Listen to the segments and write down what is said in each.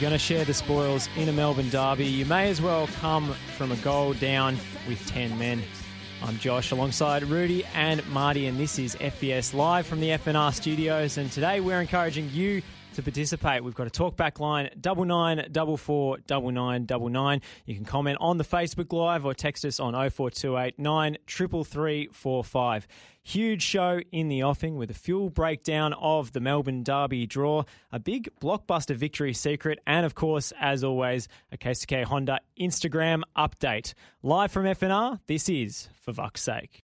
you're going to share the spoils in a Melbourne derby, you may as well come from a goal down with 10 men. I'm Josh alongside Rudy and Marty, and this is FVS Live from the FNR studios. And today we're encouraging you to participate. We've got a talkback line double nine double four double nine double nine. You can comment on the Facebook Live or text us on 0428 9 33345. Huge show in the offing with a fuel breakdown of the Melbourne Derby draw, a big blockbuster victory secret, and of course, as always, a Keisuke Honda Instagram update. Live from FNR, this is For Vuck's Sake.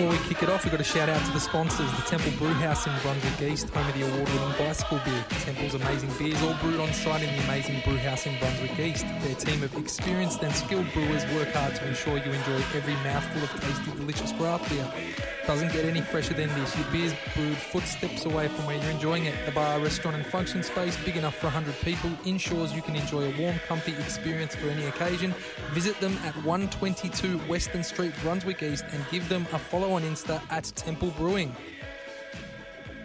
Before we kick it off, we've got a shout out to the sponsors the Temple Brew House in Brunswick East, home of the award winning bicycle beer. Temple's amazing beers, all brewed on site in the amazing brew house in Brunswick East. Their team of experienced and skilled brewers work hard to ensure you enjoy every mouthful of tasty, delicious craft beer. Doesn't get any fresher than this. Your beer's brewed footsteps away from where you're enjoying it. The bar, restaurant, and function space, big enough for 100 people, ensures you can enjoy a warm, comfy experience for any occasion. Visit them at 122 Weston Street, Brunswick East, and give them a follow on Insta at Temple Brewing.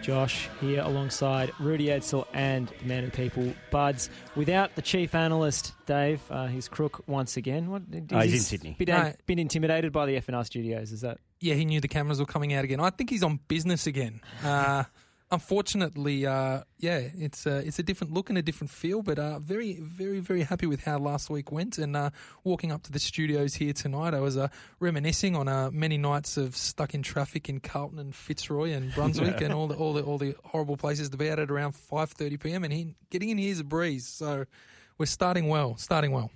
Josh here alongside Rudy Edsel and the man of people, Buds. Without the chief analyst, Dave, uh, he's crook once again. What, Oh, he's in Sydney. Been, No. been intimidated by the FNR studios, is that? Yeah, he knew the cameras were coming out again. I think he's on business again. Uh, unfortunately, uh, yeah, it's uh, it's a different look and a different feel, but uh, very, very, very happy with how last week went. And uh, walking up to the studios here tonight, I was uh, reminiscing on uh, many nights of stuck in traffic in Carlton and Fitzroy and Brunswick and all the all the all the horrible places to be at at around five thirty p.m. And he, getting in here is a breeze. So we're starting well, starting well.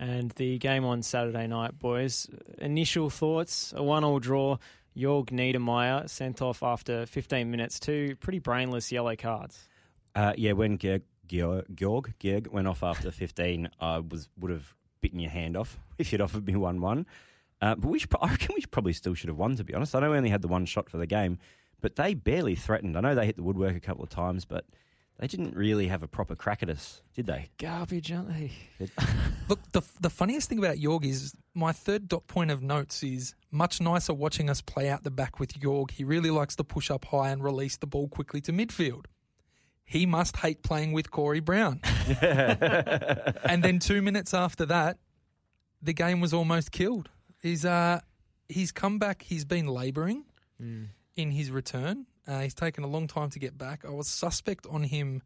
And the game on Saturday night, boys. Initial thoughts: a one-all draw. Georg Niedermeier sent off after 15 minutes. Two pretty brainless yellow cards. Uh, yeah, when Georg, Georg, Georg, went off after 15, I was would have bitten your hand off if you'd offered me 1 1. Uh, but we I reckon we probably still should have won, to be honest. I know we only had the one shot for the game, but they barely threatened. I know they hit the woodwork a couple of times, but they didn't really have a proper crack at us, did they? Garbage, aren't they? Look, the the funniest thing about Georg is my third dot point of notes is much nicer watching us play out the back with Georg. He really likes to push up high and release the ball quickly to midfield. He must hate playing with Corey Brown. and then two minutes after that, the game was almost killed. He's uh he's come back. He's been labouring in his return. Uh, he's taken a long time to get back. I was suspect on him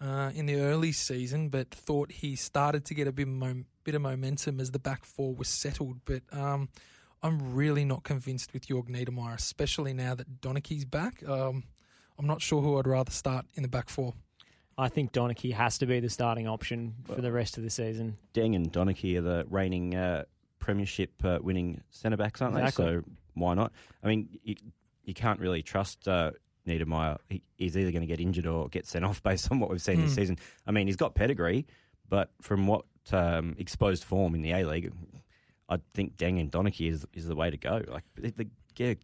uh, in the early season, but thought he started to get a bit, mo- bit of momentum as the back four was settled. But um, I'm really not convinced with Georg Niedermeier, especially now that Donachie's back. Um, I'm not sure who I'd rather start in the back four. I think Donachie has to be the starting option for the rest of the season. Deng and Donachie are the reigning uh, premiership uh, winning centre backs, aren't Exactly. they? So why not? I mean, you, can't really trust uh, Niedermeier. He, he's either going to get injured or get sent off based on what we've seen this Hmm. season. I mean, he's got pedigree, but from what um, exposed form in the A League, I think Deng and Donachie is, is the way to go. Like they yeah,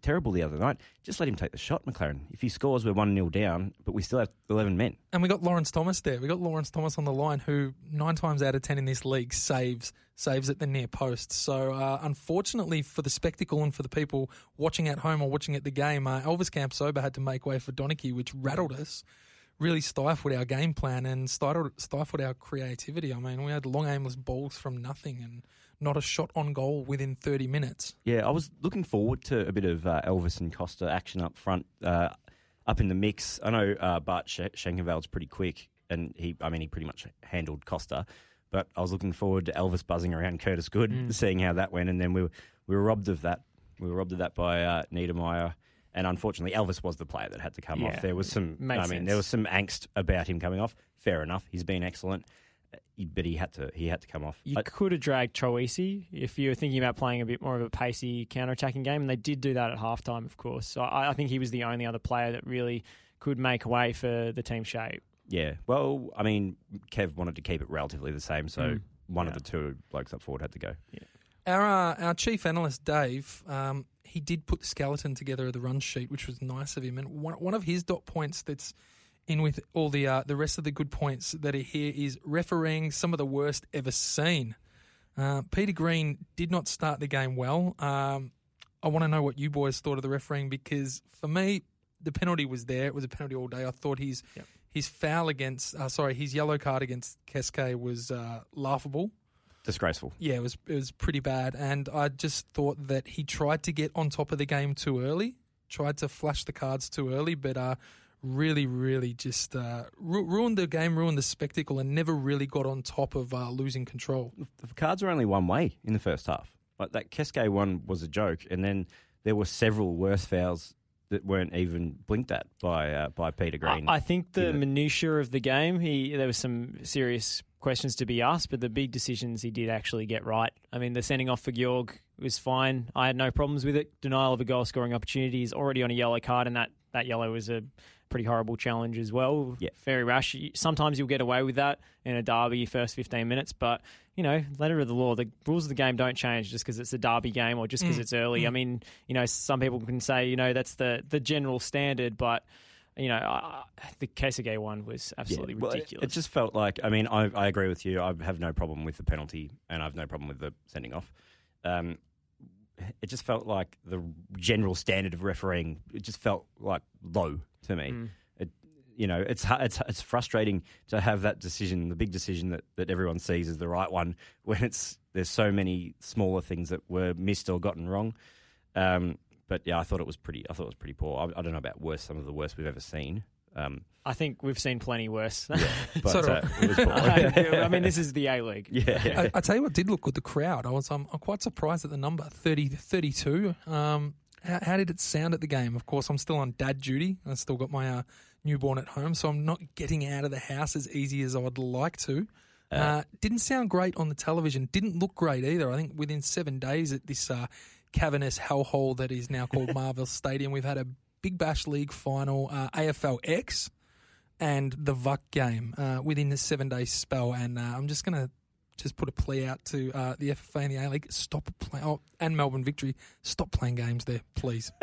terrible the other night. Just let him take the shot, Maclaren. If he scores, we're one 0 down, but we still have eleven men. And we got Lawrence Thomas there. We got Lawrence Thomas on the line, who nine times out of ten in this league saves saves at the near post. So uh, unfortunately for the spectacle and for the people watching at home or watching at the game, uh, Elvis Kamsoba had to make way for Donachie, which rattled us. Really stifled our game plan and stifled, stifled our creativity. I mean, we had long aimless balls from nothing and not a shot on goal within 30 minutes. Yeah, I was looking forward to a bit of uh, Elvis and Kosta action up front, uh, up in the mix. I know uh, Bart Sch- Schenkeveld's pretty quick, and he, I mean, he pretty much handled Kosta. but I was looking forward to Elvis buzzing around Curtis Good, Mm. seeing how that went, and then we were, we were robbed of that. We were robbed of that by uh, Niedermeier. And unfortunately, Elvis was the player that had to come Yeah. off. There was some, Makes I mean, sense. there was some angst about him coming off. Fair enough, he's been excellent, uh, but he had to, he had to come off. You I- could have dragged Troisi if you were thinking about playing a bit more of a pacey counter-attacking game, and they did do that at halftime, of course. So I, I think he was the only other player that really could make way for the team shape. Yeah. Well, I mean, Kev wanted to keep it relatively the same, so Mm. one Yeah. of the two blokes up forward had to go. Our uh, our chief analyst Dave, um, he did put the skeleton together of the run sheet, which was nice of him. And one, one of his dot points that's in with all the uh, the rest of the good points that are here is refereeing some of the worst ever seen. Uh, Peter Green did not start the game well. Um, I want to know what you boys thought of the refereeing because for me, the penalty was there. It was a penalty all day. I thought his Yep. his foul against, uh, sorry, his yellow card against Keisuke was uh, laughable. Disgraceful. Yeah, it was it was pretty bad, and I just thought that he tried to get on top of the game too early, tried to flash the cards too early, but uh, really, really just uh, ru- ruined the game, ruined the spectacle, and never really got on top of uh, losing control. The cards were only one way in the first half. Like that Keisuke one was a joke, and then there were several worse fouls that weren't even blinked at by uh, by Peter Green. I, I think the Either. minutiae of the game, he there was some serious questions to be asked, but the big decisions he did actually get right. I mean, the sending off for Georg was fine. I had no problems with it. Denial of a goal scoring opportunity is already on a yellow card, and that, that yellow was a pretty horrible challenge as well. Yeah. Very rash. Sometimes you'll get away with that in a derby first 15 minutes, but, you know, letter of the law, the rules of the game don't change just because it's a derby game or just because Mm. it's early. I mean, you know, some people can say, you know, that's the, the general standard, but you know, uh, the Keisuke one was absolutely well, ridiculous. It, just felt like. I mean, I, I agree with you. I have no problem with the penalty, and I have no problem with the sending off. Um, it just felt like the general standard of refereeing. It just felt like low to me. Mm. It, you know, it's it's it's frustrating to have that decision, the big decision that, that everyone sees as the right one, when it's there's so many smaller things that were missed or gotten wrong. Um, but yeah, I thought it was pretty. I thought it was pretty poor. I, I don't know about worse. Some of the worst we've ever seen. Um, I think we've seen plenty worse. Yeah, but So do uh, it was. I mean, this is the A League. yeah, yeah. I, I tell you what did look good, the crowd. I was um, I'm quite surprised at the number 30 32. Um, how, how did it sound at the game? Of course, I'm still on dad duty. I still got my uh, newborn at home, so I'm not getting out of the house as easy as I would like to. Uh, didn't sound great on the television. Didn't look great either. I think within seven days at this uh, cavernous hellhole that is now called Marvel Stadium, we've had a Big Bash League final, uh, AFL X, and the Vuck game uh, within the seven day spell. And uh, I'm just going to just put a plea out to uh, the FFA and the A League: stop playing. Oh, and Melbourne Victory, stop playing games there, please.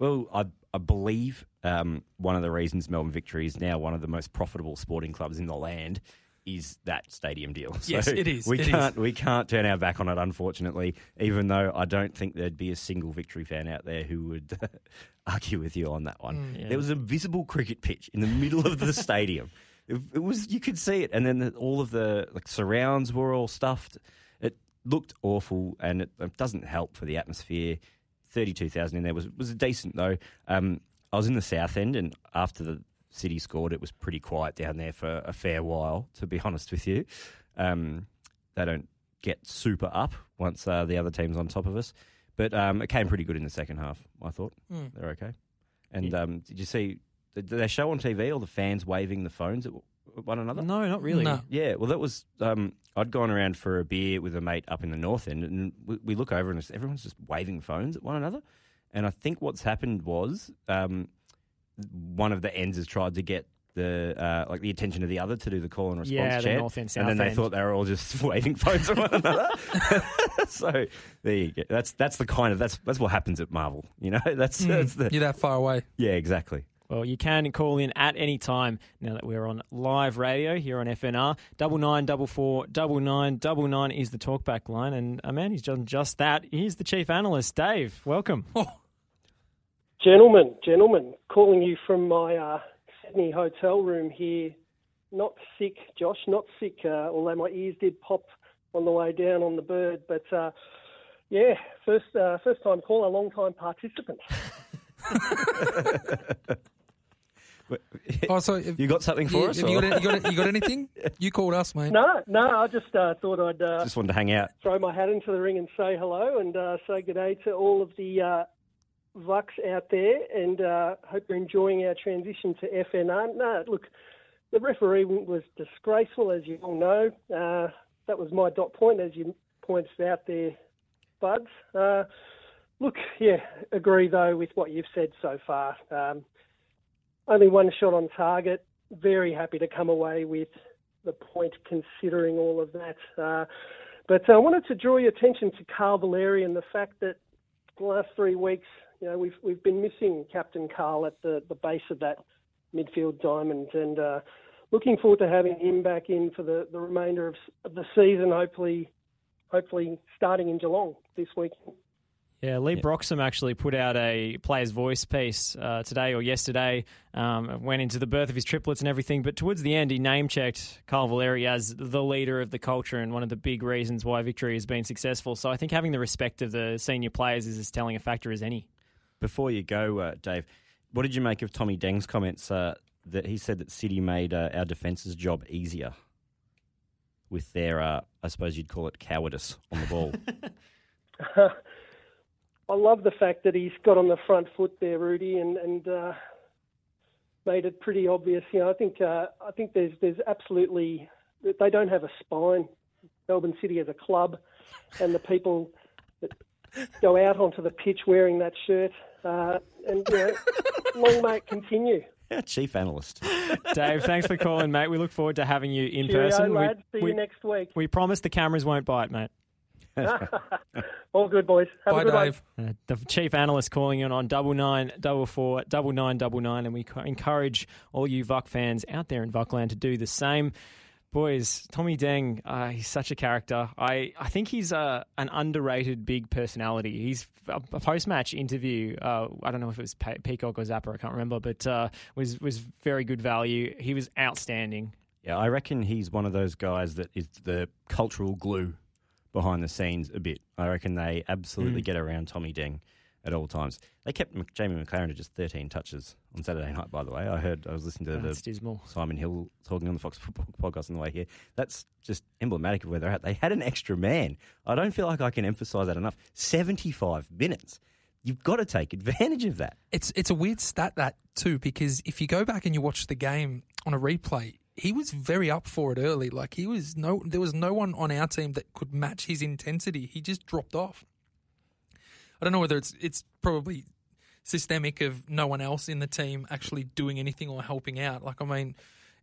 Well, I, I believe um, one of the reasons Melbourne Victory is now one of the most profitable sporting clubs in the land is that stadium deal. So Yes, it is, We it can't we can't turn our back on it, unfortunately. Even though I don't think there'd be a single Victory fan out there who would argue with you on that one. Mm. Yeah. There was a visible cricket pitch in the middle of the stadium. It, it was you could see it, and then the, all of the like surrounds were all stuffed. It looked awful, and it, it doesn't help for the atmosphere. Thirty-two thousand in there was was decent though. Um, I was in the south end, and after the city scored, it was pretty quiet down there for a fair while. To be honest with you, um, they don't get super up once uh, the other team's on top of us. But um, it came pretty good in the second half. I thought Mm. they're okay. And um, did you see? Did they show on TV all the fans waving the phones at one another? No, not really. No. Yeah, well, that was. Um, I'd gone around for a beer with a mate up in the north end, and we, we look over and it's, everyone's just waving phones at one another. And I think what's happened was um, one of the ends has tried to get the uh, like the attention of the other to do the call and response Yeah, the chat, north end, and then south they end. thought they were all just waving phones at one another. so there you go. That's that's the kind of that's that's what happens at Marvel. You know, that's that's the Mm. You're that far away. yeah, exactly. Well, you can call in at any time now that we're on live radio here on FNR. Double nine double four double nine double nine is the talkback line, and a man who's done just that. He's the chief analyst, Dave. Welcome. Gentlemen, gentlemen, calling you from my uh, Sydney hotel room here. Not sick, Josh, not sick, uh, although my ears did pop on the way down on the bird. But uh, yeah, first uh, first time caller, long time participant. Oh, so if, You got something for you, us? you, got, any- you, got, you got anything? You called us, mate. No, no, I just uh, thought I'd uh, Just wanted to hang out. throw my hat into the ring and say hello and uh, say good day to all of the uh, Vucks out there and uh, hope you're enjoying our transition to FNR. No, look, the referee was disgraceful, as you all know. Uh, that was my dot point, as you pointed out there, Buds. Uh, look, yeah, agree though with what you've said so far. Um, only one shot on target. Very happy to come away with the point, considering all of that. Uh, but I wanted to draw your attention to Carl Valeri and the fact that the last three weeks, you know, we've we've been missing Captain Carl at the, the base of that midfield diamond, and uh, looking forward to having him back in for the, the remainder of, of the season. Hopefully, hopefully starting in Geelong this week. Yeah, Lee Broxham actually put out a player's voice piece uh, today or yesterday. Um, went into the birth of his triplets and everything, but towards the end, he name checked Carl Valeri as the leader of the culture and one of the big reasons why Victory has been successful. So I think having the respect of the senior players is as telling a factor as any. Before you go, uh, Dave, what did you make of Tommy Deng's comments uh, that he said that City made uh, our defence's job easier with their, uh, I suppose you'd call it cowardice on the ball? I love the fact that he's got on the front foot there, Rudy, and and uh, made it pretty obvious. You know, I think uh, I think there's there's absolutely they don't have a spine. Melbourne City as a club, and the people that go out onto the pitch wearing that shirt, uh, and you know, long may it continue. Our chief analyst. Dave, thanks for calling, mate. We look forward to having you in Cheerio, person. lads. we, See we, you next week. we promise the cameras won't bite, mate. All good, boys. Have Bye, a good one. Dave. Uh, the chief analyst calling in on double nine, double four, double nine, double nine, and we encourage all you Vuck fans out there in Vuckland to do the same. Boys, Tommy Deng, uh, he's such a character. I, I think he's uh, an underrated big personality. He's a, a post match interview. Uh, I don't know if it was Pe- Peacock or Zapper, I can't remember, but uh, was was very good value. He was outstanding. Yeah, I reckon he's one of those guys that is the cultural glue behind the scenes a bit. I reckon they absolutely get around Tommy Deng at all times. They kept Jamie Maclaren to just 13 touches on Saturday night, by the way. I heard, I was listening to That's the dismal. Simon Hill talking on the Fox Football podcast on the way here. That's just emblematic of where they're at. They had an extra man. I don't feel like I can emphasise that enough. 75 minutes. You've got to take advantage of that. It's it's a weird stat that too because if you go back and you watch the game on a replay, he was very up for it early. Like he was no, there was no one on our team that could match his intensity. He just dropped off. I don't know whether it's it's probably systemic of no one else in the team actually doing anything or helping out. Like I mean,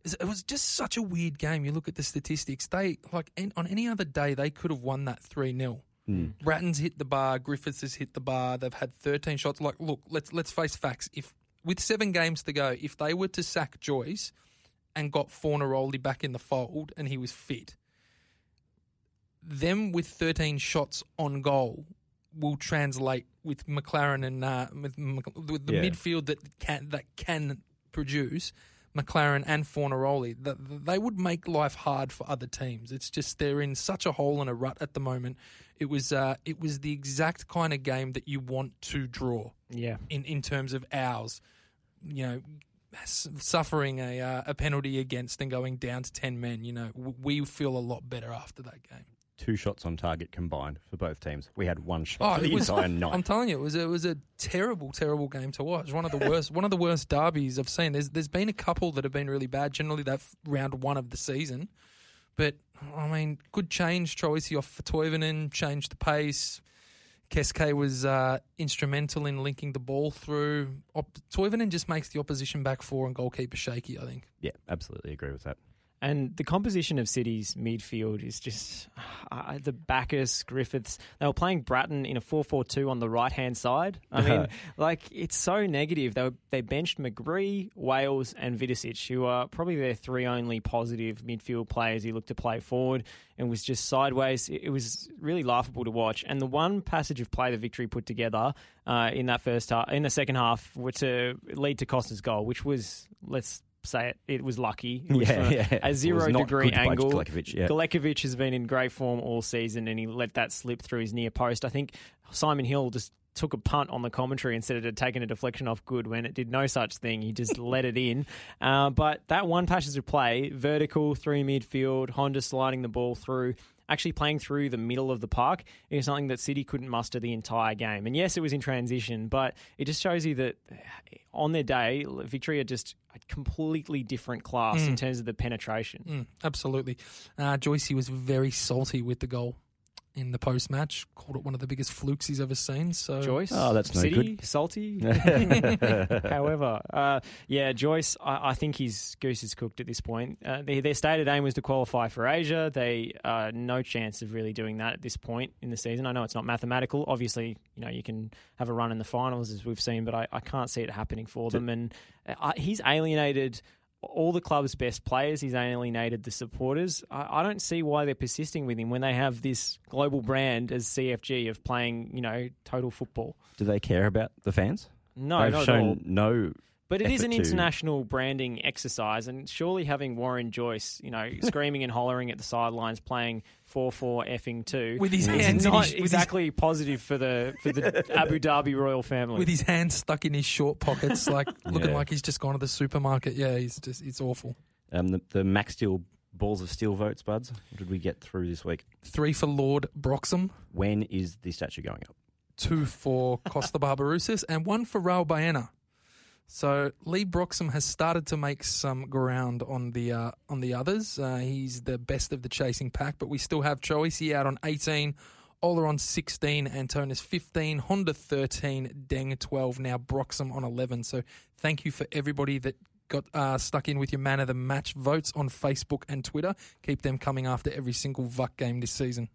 it was just such a weird game. You look at the statistics; they like on any other day they could have won that three 0 hmm. Ratton's hit the bar. Griffiths has hit the bar. They've had 13 shots. Like, look, let's let's face facts. If with seven games to go, if they were to sack Joyce and got Fornaroli back in the fold and he was fit, them with 13 shots on goal will translate with Maclaren and uh, with, with the Yeah. midfield that can that can produce Maclaren and Fornaroli. That they would make life hard for other teams. It's just they're in such a hole and a rut at the moment. It was uh, it was the exact kind of game that you want to draw Yeah. in, in terms of ours. You know, suffering a uh, a penalty against and going down to ten men. You know, we feel a lot better after that game. Two shots on target combined for both teams. We had one shot Oh, for it the was, entire night. I'm telling you, it was a, it was a terrible, terrible game to watch. One of the worst, one of the worst derbies I've seen. There's there's been a couple that have been really bad. Generally, that round one of the season. But I mean, good change. Troisi off for Toivonen, changed the pace. Keisuke was uh, instrumental in linking the ball through. Op- Toivonen just makes the opposition back four and goalkeeper shaky. I think. yeah, absolutely agree with that. And the composition of City's midfield is just uh, the Bacchus, Griffiths. They were playing Brattan in a 4 4 2 on the right hand side. I mean, like, it's so negative. They, were, they benched McGree, Wales, and Vidosic, who are probably their three only positive midfield players who looked to play forward and was just sideways. It, it was really laughable to watch. And the one passage of play the victory put together uh, in that first half, in the second half, were to lead to Kosta's goal, which was, let's say it, it was lucky. It was Yeah, yeah. It A zero degree angle. Galekovic, yeah. Galekovic has been in great form all season and he let that slip through his near post. I think Simon Hill just took a punt on the commentary instead of taking a deflection off good when it did no such thing. He just let it in. Uh, but that one passage of play, vertical through midfield, Honda sliding the ball through, actually playing through the middle of the park is something that City couldn't muster the entire game. And yes, it was in transition, but it just shows you that on their day, Victory are just a completely different class in terms of the penetration. Mm, absolutely. Uh, Joycey was very salty with the goal in the post match. Called it one of the biggest flukes he's ever seen. So Joyce, Oh, that's no City, good. salty. However, uh, yeah, Joyce, I, I think his goose is cooked at this point. Uh, their, their stated aim was to qualify for Asia. They uh, no chance of really doing that at this point in the season. I know it's not mathematical. Obviously, you know you can have a run in the finals as we've seen, but I, I can't see it happening for them. And uh, he's alienated all the club's best players. He's alienated the supporters. I, I don't see why they're persisting with him when they have this global brand as CFG of playing, you know, total football. Do they care about the fans? No, They've not shown at all. no. But it is an to- international branding exercise, and surely having Warren Joyce, you know, screaming and hollering at the sidelines, playing four four effing two, With his is hands in not his- with his- exactly positive for the for the Abu Dhabi royal family. with his hands stuck in his short pockets, like looking Yeah. like he's just gone to the supermarket. Yeah, he's just it's awful. Um, the, the Max Steel balls of steel votes, buds. What did we get through this week? Three for Lord Broxham, When is the statue going up? two for Kosta Barbarouses, and one for Raul Baena. So Lee Broxham has started to make some ground on the uh, on the others. Uh, he's the best of the chasing pack, but we still have Choice out on 18, Ola on 16, Antonis 15, Honda 13, Deng 12, now Broxham on 11. So thank you for everybody that got uh, stuck in with your man of the match votes on Facebook and Twitter. Keep them coming after every single Vuck game this season.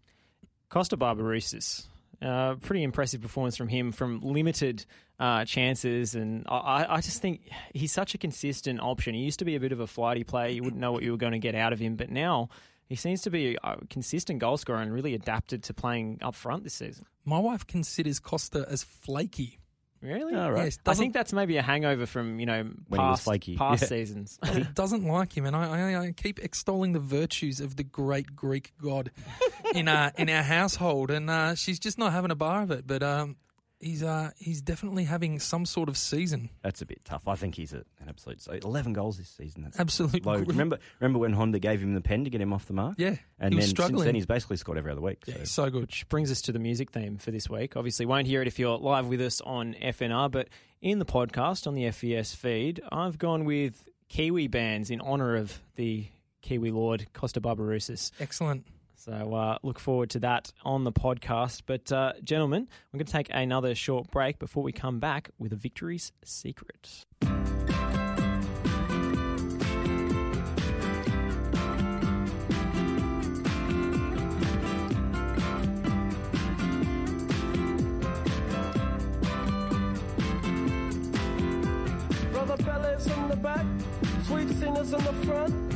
Kosta Barbarouses. Uh, pretty impressive performance from him from limited uh, chances, and I, I just think he's such a consistent option. He used to be a bit of a flighty player; you wouldn't know what you were going to get out of him, but now he seems to be a consistent goal scorer and really adapted to playing up front this season. My wife considers Kosta as flaky. Really? Oh, right. Yes, I doesn't- think that's maybe a hangover from you know When he was past, flaky. past Yeah. seasons. he doesn't like him, and I, I, I keep extolling the virtues of the great Greek god in our in our household, and uh, she's just not having a bar of it. But um, he's uh, he's definitely having some sort of season. That's a bit tough. I think he's a, an absolute. So Eleven goals this season. That's Absolute low. gr- Remember, remember when Honda gave him the pen to get him off the mark? Yeah, and he then was struggling. since then he's basically scored every other week. Yeah, so. he's so good. Which brings us to the music theme for this week. Obviously, won't hear it if you're live with us on FNR, but in the podcast on the FVS feed, I've gone with Kiwi bands in honour of the Kiwi Lord Kosta Barbarouses. Excellent. So uh, look forward to that on the podcast. But uh, gentlemen, we're going to take another short break before we come back with a victory's secret. Brother in the back, sweet singers in the front.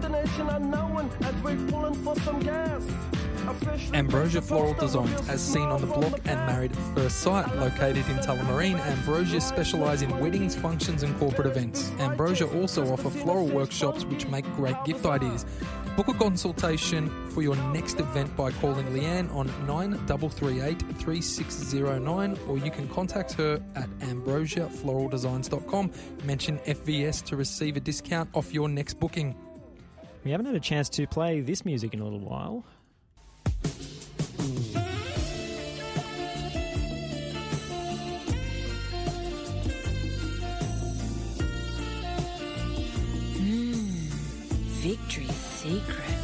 Destination unknown as we're pulling for some gas. Ambrosia Floral Designs, as seen on the block and married at first sight, located in Tullamarine. Ambrosia specialise in weddings, functions, and corporate events. Ambrosia also offer floral workshops which make great gift ideas. Book a consultation for your next event by calling Leanne on 9338 3609 or you can contact her at ambrosiafloraldesigns.com. Mention FVS to receive a discount off your next booking. We haven't had a chance to play this music in a little while. Hmm. Victory Secret.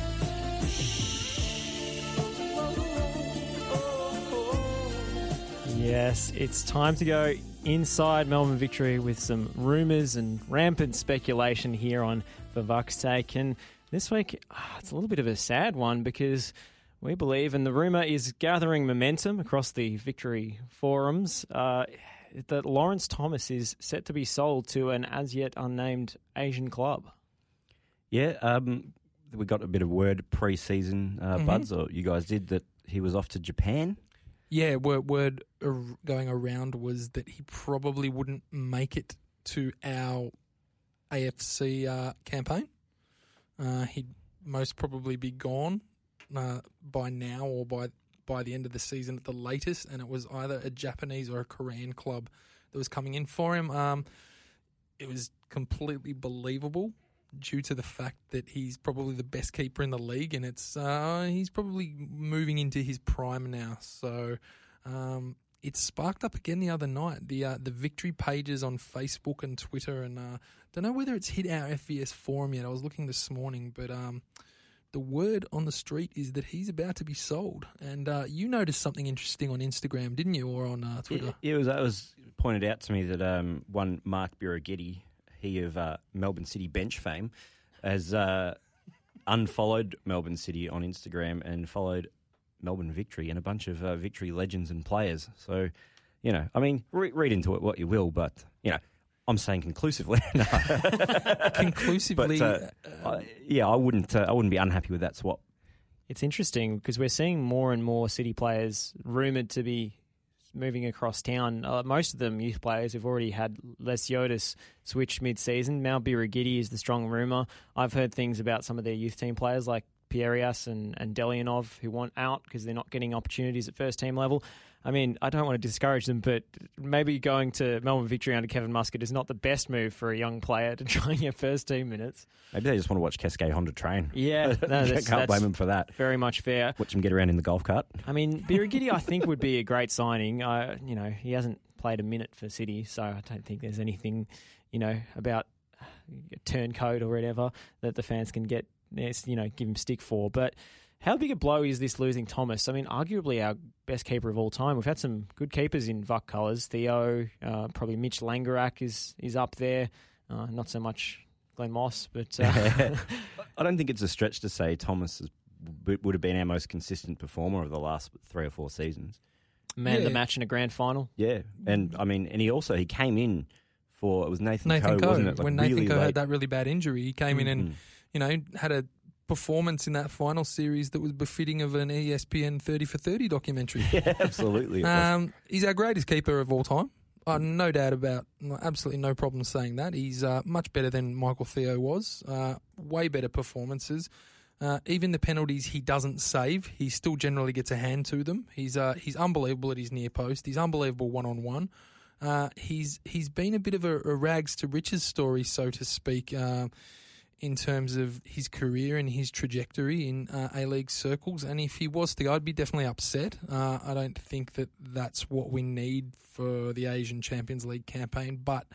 Yes, it's time to go inside Melbourne Victory with some rumours and rampant speculation here on For Vuck's Sake. And this week, ah, it's a little bit of a sad one because we believe, and the rumour is gathering momentum across the Victory forums. Uh, that Lawrence Thomas is set to be sold to an as yet unnamed Asian club. Yeah, um, we got a bit of word pre-season, uh, Mhm. buds, or you guys did that he was off to Japan. Yeah, word, word going around was that he probably wouldn't make it to our AFC uh, campaign. Uh, he'd most probably be gone uh, by now or by by the end of the season at the latest, and it was either a Japanese or a Korean club that was coming in for him. Um, it was completely believable due to the fact that he's probably the best keeper in the league, and it's uh, he's probably moving into his prime now. So um, it sparked up again the other night. The uh, the victory pages on Facebook and Twitter, and uh, don't know whether it's hit our FVS forum yet. I was looking this morning, but um, the word on the street is that he's about to be sold. And uh, you noticed something interesting on Instagram, didn't you, or on uh, Twitter? It, it was it was pointed out to me that um, one Mark Birighitti, he of uh, Melbourne City bench fame, has uh, unfollowed Melbourne City on Instagram and followed Melbourne Victory and a bunch of uh, Victory legends and players. So, you know, I mean, re- read into it what you will, but you know, I'm saying conclusively. Conclusively, But, uh, I, yeah, I wouldn't. Uh, I wouldn't be unhappy with that swap. It's interesting because we're seeing more and more City players rumored to be moving across town. Uh, most of them youth players have already had Les Yotis switch mid-season. Mal Birighitti is the strong rumour. I've heard things about some of their youth team players like Pierias and, and Delianov who want out because they're not getting opportunities at first team level. I mean, I don't want to discourage them, but maybe going to Melbourne Victory under Kevin Muscat is not the best move for a young player to try and get first team minutes. Maybe they just want to watch Keisuke Honda train. Yeah, no, that's, Can't that's blame them for that. very much fair. Watch him get around in the golf cart. I mean, Birighitti, I think, would be a great signing. I, you know, he hasn't played a minute for City, so I don't think there's anything, you know, about turncoat or whatever that the fans can get, you know, give him stick for. But how big a blow is this losing Thomas? I mean, arguably our best keeper of all time. We've had some good keepers in Vuck colours. Theo, uh, probably Mitch Langerak is is up there. Uh, not so much Glenn Moss, but uh, I don't think it's a stretch to say Thomas is, would would have been our most consistent performer of the last three or four seasons. man of the match in a grand final. Yeah, and I mean, and he also he came in for it was Nathan, Nathan Coe, Coe. wasn't it? Like when Nathan really Coe late. had that really bad injury, he came in and Mhm. You know had a performance in that final series that was befitting of an ESPN 30 for 30 documentary. yeah, absolutely. Um, he's our greatest keeper of all time. Uh, no doubt about, absolutely no problem saying that. He's uh, much better than Michael Theo was. Uh, way better performances. Uh, even the penalties he doesn't save, he still generally gets a hand to them. He's uh, he's unbelievable at his near post. He's unbelievable one on one. He's he's been a bit of a, a rags to riches story, so to speak. In terms of his career and his trajectory in uh, A League circles. And if he was to, go, I'd be definitely upset. Uh, I don't think that that's what we need for the Asian Champions League campaign. But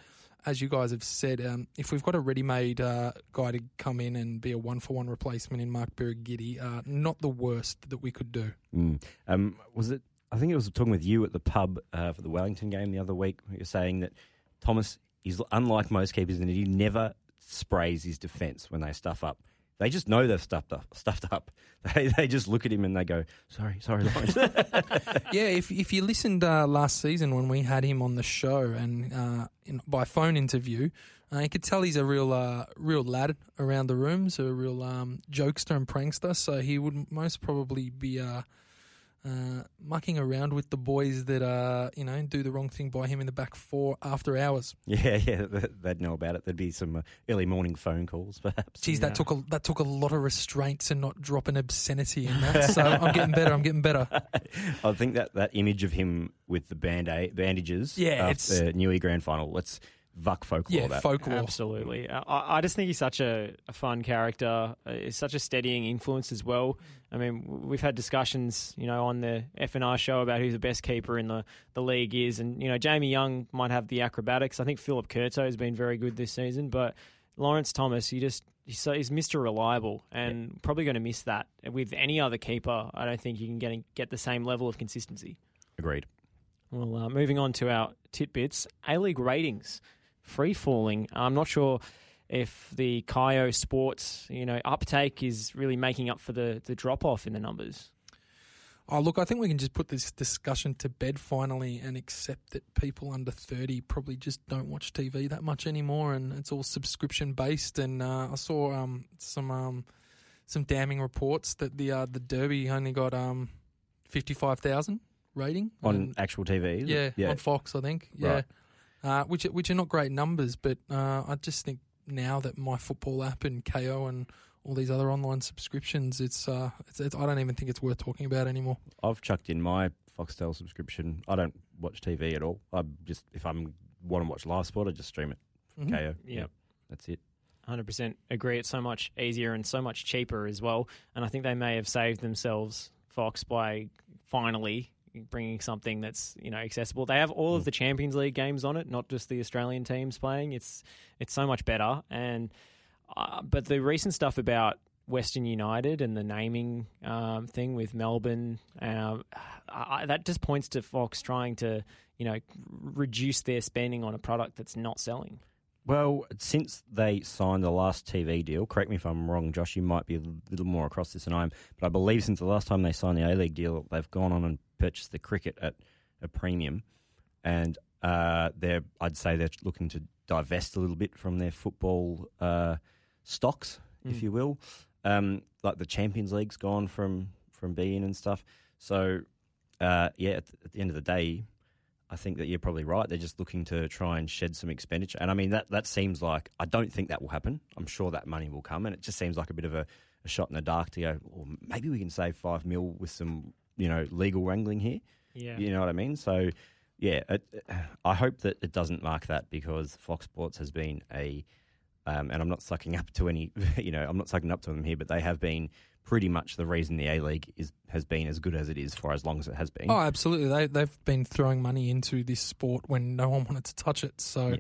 as you guys have said, um, if we've got a ready-made uh, guy to come in and be a one-for-one replacement in Mark Birighitti, uh, not the worst that we could do. Mm. Um, was it? I think it was talking with you at the pub uh, for the Wellington game the other week. You're saying that Thomas is unlike most keepers in that he never sprays his defence when they stuff up. They just know they've stuffed up. Stuffed up. They they just look at him and they go, "Sorry, sorry, Lawrence." yeah, if if you listened uh, last season when we had him on the show and uh, in, by phone interview, uh, you could tell he's a real uh, real lad around the rooms, a real um, jokester and prankster. So he would most probably be uh, mucking around with the boys that uh, you know do the wrong thing by him in the back four after hours. yeah, yeah, they'd know about it. There'd be some uh, early morning phone calls, perhaps. Geez, Yeah. that took a that took a lot of restraints and not drop an obscenity in that. So I'm getting better. I'm getting better. I think that, that image of him with the band aid, bandages, Yeah, after it's- the Newey grand final. Let's Vuck folklore Yeah, that. folklore. Absolutely. I, I just think he's such a, a fun character. Uh, he's such a steadying influence as well. I mean, we've had discussions, you know, on the FNR show about who the best keeper in the, the league is. And, you know, Jamie Young might have the acrobatics. I think Filip Kurto has been very good this season. But Lawrence Thomas, he just, he's, so, he's Mr. Reliable and probably going to miss that. With any other keeper, I don't think you can get, get the same level of consistency. Agreed. Well, uh, moving on to our titbits, A League ratings free falling. I'm not sure if the Kayo Sports, you know, uptake is really making up for the the drop off in the numbers. Oh, look, I think we can just put this discussion to bed finally and accept that people under 30 probably just don't watch TV that much anymore and it's all subscription based. And uh, I saw um, some um, some damning reports that the uh, the Derby only got um, 55,000 rating. on And- actual TV. yeah, yeah. on Fox, I think. Yeah, Right. Uh, which which are not great numbers, but uh, I just think now that my football app and Kayo and all these other online subscriptions, it's, uh, it's, it's I don't even think it's worth talking about anymore. I've chucked in my Foxtel subscription. I don't watch TV at all. I just if I'm want to watch live sport, I just stream it. Mhm. Kayo. Yeah. that's it. 100% agree. It's so much easier and so much cheaper as well. And I think they may have saved themselves, Fox, by finally bringing something that's you know accessible. They have all of the Champions League games on it, not just the Australian teams playing. It's it's so much better. And uh, but the recent stuff about Western United and the naming um, thing with Melbourne, um, I, that just points to Fox trying to you know reduce their spending on a product that's not selling. Well, since they signed the last TV deal, correct me if I'm wrong, Josh, you might be a little more across this than I am, but I believe since the last time they signed the A League deal, they've gone on and purchased the cricket at a premium, and uh, they're I'd say they're looking to divest a little bit from their football uh, stocks, if Mm. you will. Um, like the Champions League's gone from from being and stuff. So uh, yeah, at, at the end of the day, I think that you're probably right. They're just looking to try and shed some expenditure. And I mean, that, that seems like, I don't think that will happen. I'm sure that money will come. And it just seems like a bit of a, a shot in the dark to go, well, maybe we can save five mil with some, you know, legal wrangling here. Yeah. You know what I mean? So, yeah, it, I hope that it doesn't mark that because Fox Sports has been a, um, and I'm not sucking up to any, you know, I'm not sucking up to them here, but they have been pretty much the reason the A League is has been as good as it is for as long as it has been. Oh, absolutely. They they've been throwing money into this sport when no one wanted to touch it. So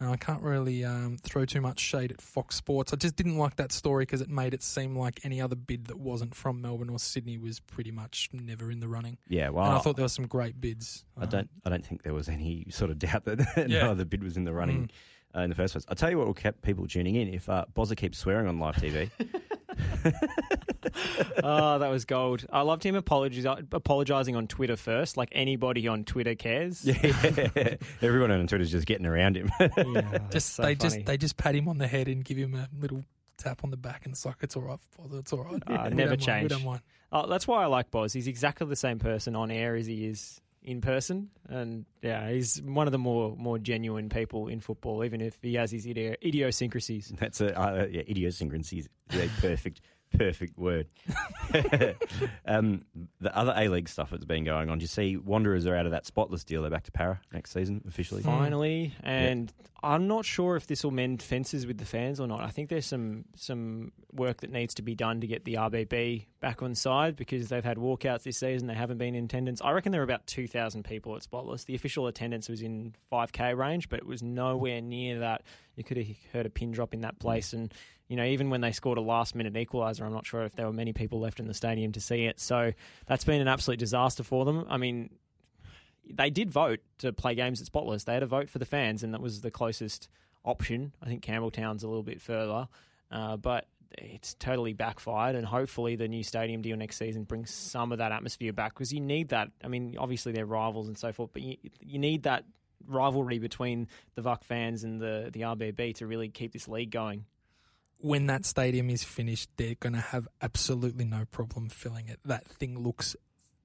uh, I can't really um, throw too much shade at Fox Sports. I just didn't like that story because it made it seem like any other bid that wasn't from Melbourne or Sydney was pretty much never in the running. yeah, well, and I thought there were some great bids. I Um, don't. I don't think there was any sort of doubt that Yeah. no other bid was in the running uh, in the first place. I'll tell you what will keep people tuning in if uh, Bozza keeps swearing on live TV. oh, that was gold. I loved him apologiz- apologizing on Twitter first, like anybody on Twitter cares. yeah, everyone on Twitter is just getting around him. Yeah, just so they funny. just they just pat him on the head and give him a little tap on the back and it's like it's all right, father, it's all right. Ah, we never don't mind, change. We don't mind. Oh, that's why I like Boz. He's exactly the same person on air as he is in person, and yeah, he's one of the more more genuine people in football, even if he has his idio- idiosyncrasies. That's a uh, yeah, idiosyncrasy is a perfect perfect word. um, the other A League stuff that's been going on. Do you see Wanderers are out of that spotless deal? They're back to para next season officially. Finally, and I'm not sure if this will mend fences with the fans or not. I think there's some some work that needs to be done to get the RBB back on side because they've had walkouts this season. They haven't been in attendance. I reckon there were about 2,000 people at Spotless. The official attendance was in 5k range, but it was nowhere near that. You could have heard a pin drop in that place, and you know even when they scored a last minute equaliser, I'm not sure if there were many people left in the stadium to see it. So that's been an absolute disaster for them. I mean, they did vote to play games at Spotless. They had a vote for the fans, and that was the closest option. I think Campbelltown's a little bit further, uh, but it's totally backfired. And hopefully, the new stadium deal next season brings some of that atmosphere back because you need that. I mean, obviously they're rivals and so forth, but you, you need that rivalry between the VUC fans and the the RBB to really keep this league going. When that stadium is finished, they're going to have absolutely no problem filling it. That thing looks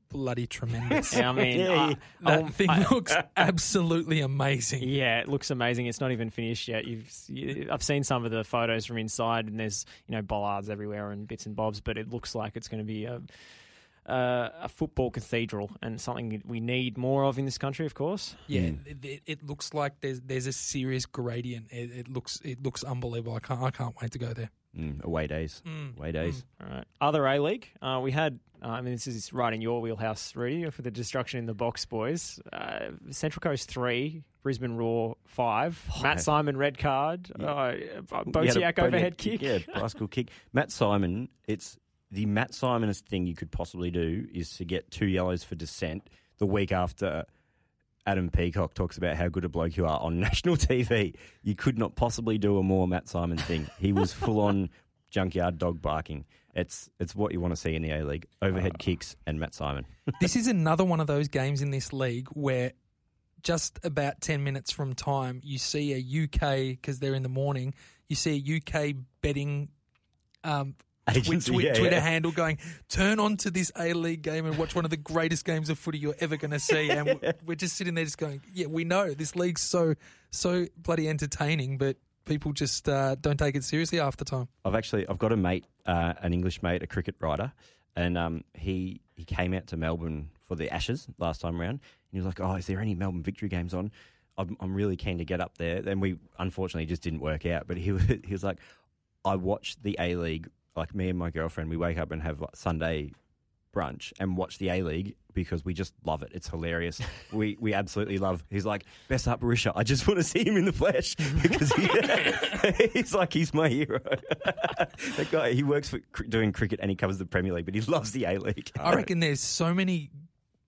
bloody tremendous. Yeah, I mean, Yeah, I- That um, thing I- looks absolutely amazing. Yeah, it looks amazing. It's not even finished yet. You've, you, I've seen some of the photos from inside, and there's you know bollards everywhere and bits and bobs, but it looks like it's going to be a uh, a football cathedral and something that we need more of in this country, of course. Yeah, Mm. it, it, it looks like there's there's a serious gradient. It, it looks it looks unbelievable. I can't I can't wait to go there. Mm, away days. Mm, Away days. All right, other A League, uh, we had. Uh, I mean, this is right in your wheelhouse, Rudy, for the destruction in the box, boys. Uh, Central Coast three, Brisbane Roar five. Matt Simon red card. Yeah. Uh, He had a Botiak overhead kick. Yeah, bicycle kick. Matt Simon, it's the Matt Simonest thing you could possibly do is to get two yellows for dissent the week after Adam Peacock talks about how good a bloke you are on national TV. You could not possibly do a more Matt Simon thing. He was full on junkyard dog barking. It's it's what you want to see in the A League. Overhead kicks and Matt Simon. this is another one of those games in this league where just about 10 minutes from time, you see a UK, because they're in the morning, you see a UK betting um, Agency, twi- yeah, Twitter yeah. handle going, turn on to this A League game and watch one of the greatest games of footy you're ever going to see. And we're- just sitting there just going, yeah, we know this league's so, so bloody entertaining, but people just uh, don't take it seriously half the time. I've actually I've got a mate, uh, an English mate, a cricket writer, and um, he he came out to Melbourne for the Ashes last time around, and he was like, "Oh, is there any Melbourne victory games on?" I'm, I'm really keen to get up there. Then we unfortunately just didn't work out. But he was he was like, "I watched the A League. Like me and my girlfriend, we wake up and have like, Sunday brunch and watch the A League because we just love it. It's hilarious. we we absolutely love. He's like Besart Berisha. I just want to see him in the flesh because he, he's like he's my hero. that guy he works for cr- doing cricket and he covers the Premier League, but he loves the A League. I reckon there's so many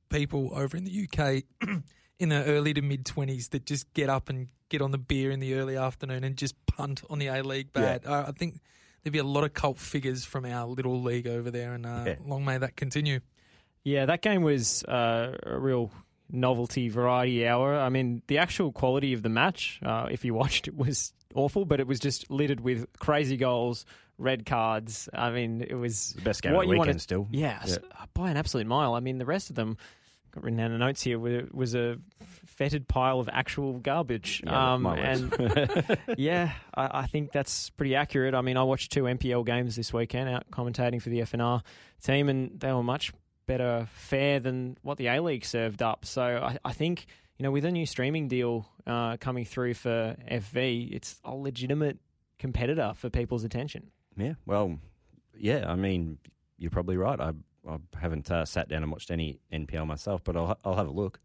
people over in the UK in the early to mid 20s that just get up and get on the beer in the early afternoon and just punt on the A League bad. Uh, I think there'd be a lot of cult figures from our little league over there, and uh, Yeah. long may that continue. Yeah, that game was uh, a real novelty variety hour. I mean, the actual quality of the match, uh, if you watched it, was awful, but it was just littered with crazy goals, red cards. I mean, it was the best game what of the you weekend wanted- still. Yeah, s- by an absolute mile. I mean, the rest of them got written down in notes here was a fetid pile of actual garbage. Yeah, um, and yeah, I, I think that's pretty accurate. I mean, I watched two NPL games this weekend out commentating for the FNR team, and they were much better fare than what the A League served up. So I, I think you know with a new streaming deal uh, coming through for FV, it's a legitimate competitor for people's attention. Yeah, well, yeah. I mean, you're probably right. I I haven't uh, sat down and watched any NPL myself, but I'll I'll have a look.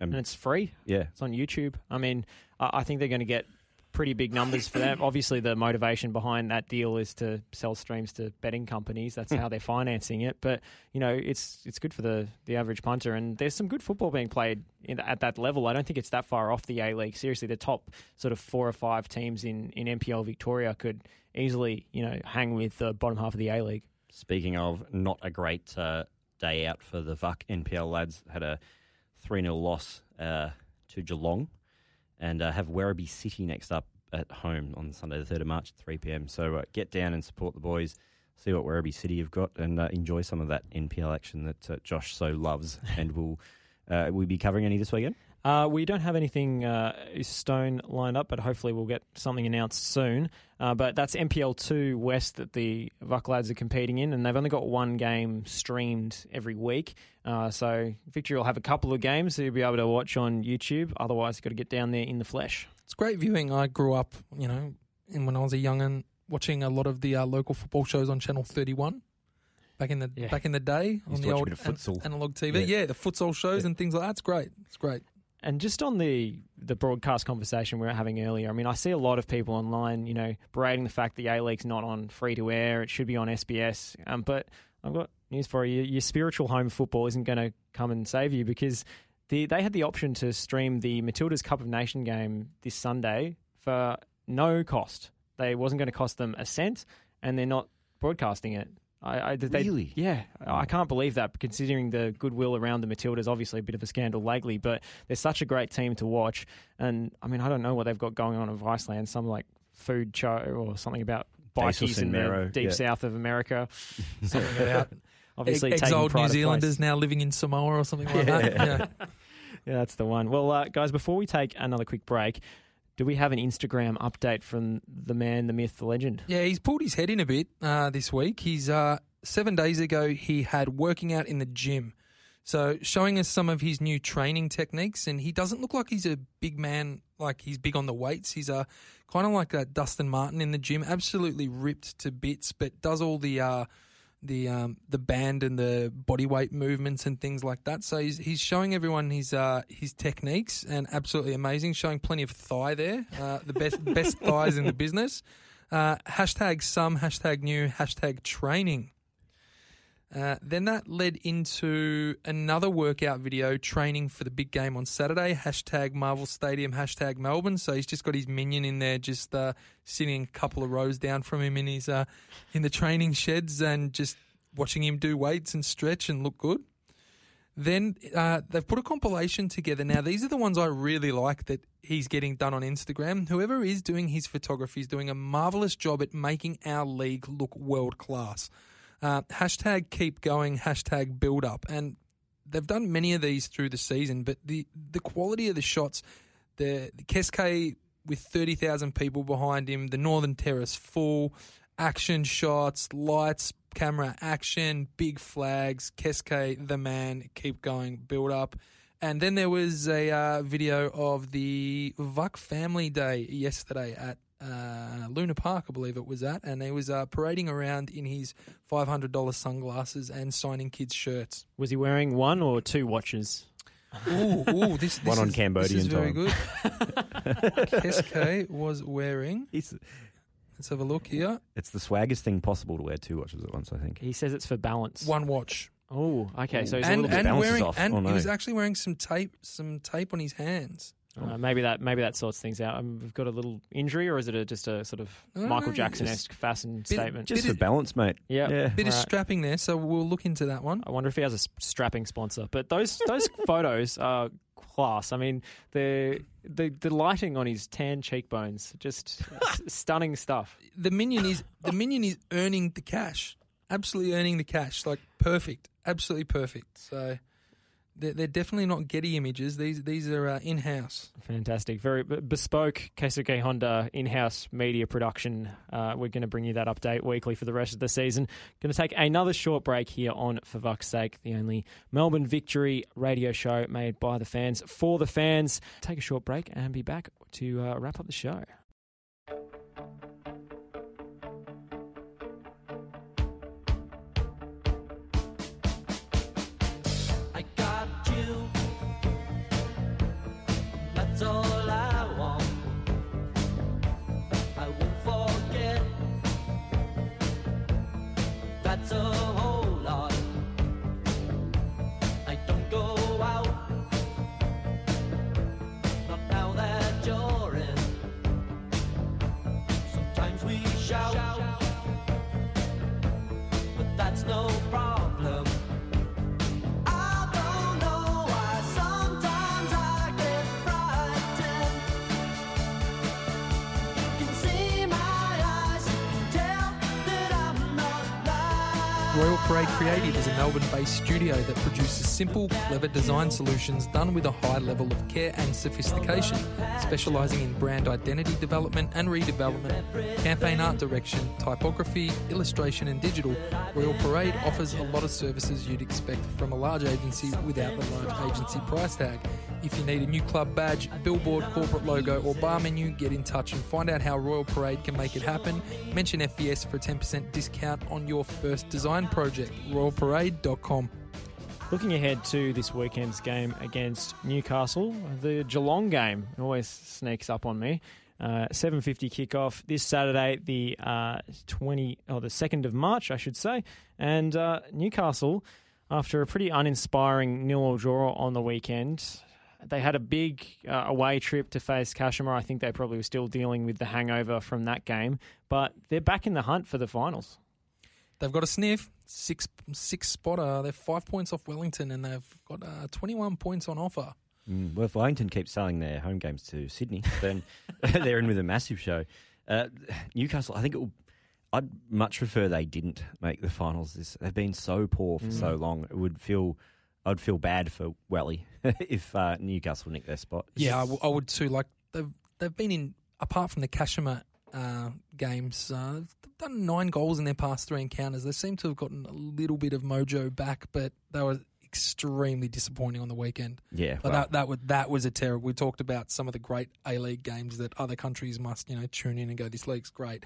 And it's free. Yeah, It's on YouTube. I mean, I, I think they're going to get pretty big numbers for that. Obviously, the motivation behind that deal is to sell streams to betting companies. That's how they're financing it. But you know, it's it's good for the the average punter, and there's some good football being played in, at that level. I don't think it's that far off the A League. Seriously, the top sort of four or five teams in in NPL Victoria could easily you know hang with the bottom half of the A League. Speaking of not a great uh, day out for the VUC NPL lads, had a 3 0 loss uh, to Geelong and uh, have Werribee City next up at home on Sunday, the 3rd of March at 3 pm. So uh, get down and support the boys, see what Werribee City have got, and uh, enjoy some of that NPL action that uh, Josh so loves. and we'll, uh, will be covering any this weekend? Uh, we don't have anything uh, stone lined up, but hopefully we'll get something announced soon. Uh, but that's NPL two West that the Vuck lads are competing in, and they've only got one game streamed every week. Uh, so Victory will have a couple of games that you'll be able to watch on YouTube. Otherwise, you've got to get down there in the flesh. It's great viewing. I grew up, you know, and when I was a young'un, watching a lot of the uh, local football shows on Channel 31 back in the Yeah. back in the day on Used to the old bit an- analog TV. Yeah. Yeah. the futsal shows Yeah. and things like that. It's great. It's great. And just on the the broadcast conversation we were having earlier, I mean, I see a lot of people online, you know, berating the fact the A League's not on free to air; it should be on SBS. Um, but I've got news for you: your spiritual home football isn't going to come and save you because the they had the option to stream the Matildas Cup of Nation game this Sunday for no cost. They wasn't going to cost them a cent, and they're not broadcasting it. I, I, they, Really? Yeah, I can't believe that. Considering the goodwill around the Matildas, obviously a bit of a scandal lately, but they're such a great team to watch. And I mean, I don't know what they've got going on in Iceland. some like food show or something about Dasos bikies in in the deep yeah. south of America. Something about Obviously, ex- taking exiled New Zealanders place. now living in Samoa or something like that. Yeah. Yeah, that's the one. Well, uh, guys, before we take another quick break, do we have an Instagram update from the man, the myth, the legend? Yeah, he's pulled his head in a bit uh, this week. He's uh, seven days ago he had working out in the gym, so showing us some of his new training techniques. And he doesn't look like he's a big man, like he's big on the weights. He's uh, kind of like uh, Dustin Martin in the gym, absolutely ripped to bits, but does all the uh, the um, the band and the body weight movements and things like that. So he's he's showing everyone his uh, his techniques and absolutely amazing. Showing plenty of thigh there, uh, the best best thighs in the business. Uh, hashtag some, hashtag new, hashtag training. Uh, then that led into another workout video training for the big game on Saturday. Hashtag Marvel Stadium, hashtag Melbourne. So he's just got his minion in there, just uh, sitting a couple of rows down from him in his uh, in the training sheds, and just watching him do weights and stretch and look good. Then uh, they've put a compilation together. Now these are the ones I really like that he's getting done on Instagram. Whoever is doing his photography is doing a marvelous job at making our league look world class. Uh, hashtag keep going, hashtag build up. And they've done many of these through the season, but the, the quality of the shots, the, the Keisuke with 30,000 people behind him, the Northern Terrace full, action shots, lights, camera action, big flags, Keisuke, the man, keep going, build up. And then there was a uh, video of the Vuck Family Day yesterday at uh, Luna Park, I believe it was at, and he was uh, parading around in his five hundred dollars sunglasses and signing kids' shirts. Was he wearing one or two watches? Ooh, ooh, this, this One on is, Cambodian This is very time. good. Keisuke was wearing. It's, Let's have a look here. it's the swaggest thing possible to wear two watches at once. I think. He says it's for balance. One watch, Oh, okay. So he's a and little bit. and bounces wearing off. and Oh, no. he was actually wearing some tape, some tape on his hands. Uh, maybe that maybe that sorts things out. Um, we've got a little injury, or is it a, just a sort of Michael Jackson esque fasten bit- statement? Just Bit for balance, mate. yeah, Yeah. Bit of Right. strapping there, so we'll look into that one. I wonder if he has a strapping sponsor. But those those photos are class. I mean, the the the lighting on his tan cheekbones, just stunning stuff. the minion is the minion is earning the cash, absolutely earning the cash, like perfect, absolutely perfect. So they're, they're definitely not Getty images. These these are uh, in house. Fantastic, very bespoke Keisuke Honda in-house media production. Uh, we're going to bring you that update weekly for the rest of the season. Going to take another short break here on For Vuck's Sake, the only Melbourne Victory radio show made by the fans for the fans. Take a short break and be back to uh, wrap up the show. Studio that produces simple, clever design solutions done with a high level of care and sophistication, specialising in brand identity development and redevelopment, campaign art direction, typography, illustration, and digital. Royal Parade offers a lot of services you'd expect from a large agency without the large agency price tag. If you need a new club badge, billboard, corporate logo, or bar menu, get in touch and find out how Royal Parade can make it happen. Mention FVS for a 10% discount on your first design project. RoyalParade.com. Looking ahead to this weekend's game against Newcastle, the Geelong game always sneaks up on me. Uh, 7:50 kickoff this Saturday, the uh, 20 or the 2nd of March, I should say, and uh, Newcastle, after a pretty uninspiring nil draw on the weekend, they had a big uh, away trip to face Kashima. I think they probably were still dealing with the hangover from that game, but they're back in the hunt for the finals. They've got a sniff, six six spotter. They're five points off Wellington, and they've got uh, 21 points on offer. Mm, well, if Wellington keeps selling their home games to Sydney, then they're in with a massive show. Uh, Newcastle, I think it will, I'd much prefer they didn't make the finals. This, they've been so poor for so long. It would feel, I'd feel bad for Welly if uh, Newcastle nicked their spot. Yeah, I, w- I would too. Like they've they've been in apart from the Kashima uh, games, uh, they've done nine goals in their past three encounters. They seem to have gotten a little bit of mojo back, but they were extremely disappointing on the weekend. yeah. But well, that that was that was a terrible. We talked about some of the great A League games that other countries must you know tune in and go. This league's great.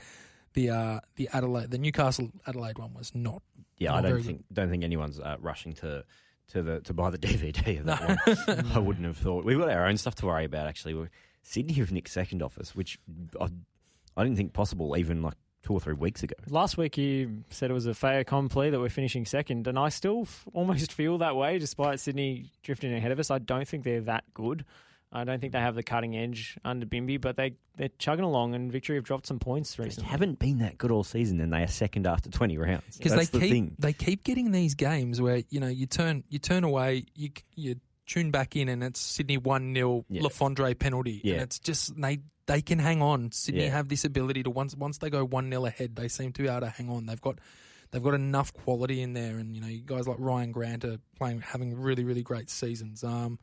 The uh, the Adelaide, the Newcastle Adelaide one was not. yeah, not I don't think don't think anyone's uh, rushing to to the to buy the DVD of No. that one. I wouldn't have thought. We've got our own stuff to worry about. Actually, We're, Sydney have nicked second office, which I, I didn't think possible even like two or three weeks ago. Last week you said it was a fait accompli that we're finishing second, and I still f- almost feel that way, despite Sydney drifting ahead of us. I don't think they're that good. I don't think they have the cutting edge under Bimby, but they they're chugging along, and Victory have dropped some points They recently. haven't been that good all season, and they are second after twenty rounds. because they the keep thing. they keep getting these games where you know you turn you turn away you you tune back in and it's Sydney one 0 Yeah. Le Fondre penalty Yeah. and it's just they they can hang on. Sydney Yeah. have this ability to once once they go one 0 ahead they seem to be able to hang on. They've got they've got enough quality in there and you know you guys like Ryan Grant are playing having really really great seasons. Um,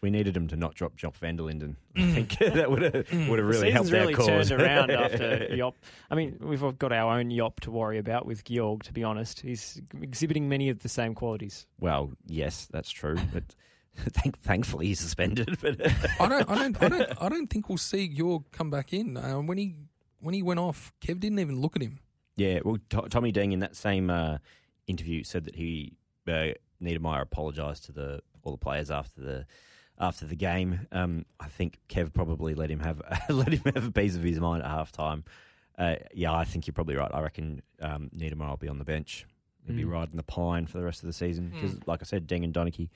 We needed him to not drop Jop van der Linden. I think that would have would have really the helped season's really our cause. turned around after Jop. I mean, we've got our own Jop to worry about with Georg. To be honest, he's exhibiting many of the same qualities. well, yes, that's true, but thank, thankfully he's suspended. But I don't I don't I don't I don't think we'll see York come back in. Um, when he when he went off, Kev didn't even look at him. yeah, well, To- Tommy Deng in that same uh, interview said that he uh, Niedermeier apologised to the all the players after the after the game. Um, I think Kev probably let him have let him have a piece of his mind at half time. Uh, yeah, I think you're probably right. I reckon um, Niedermeier will be on the bench. He'll be Mm. riding the pine for the rest of the season because, Mm. like I said, Deng and Donachie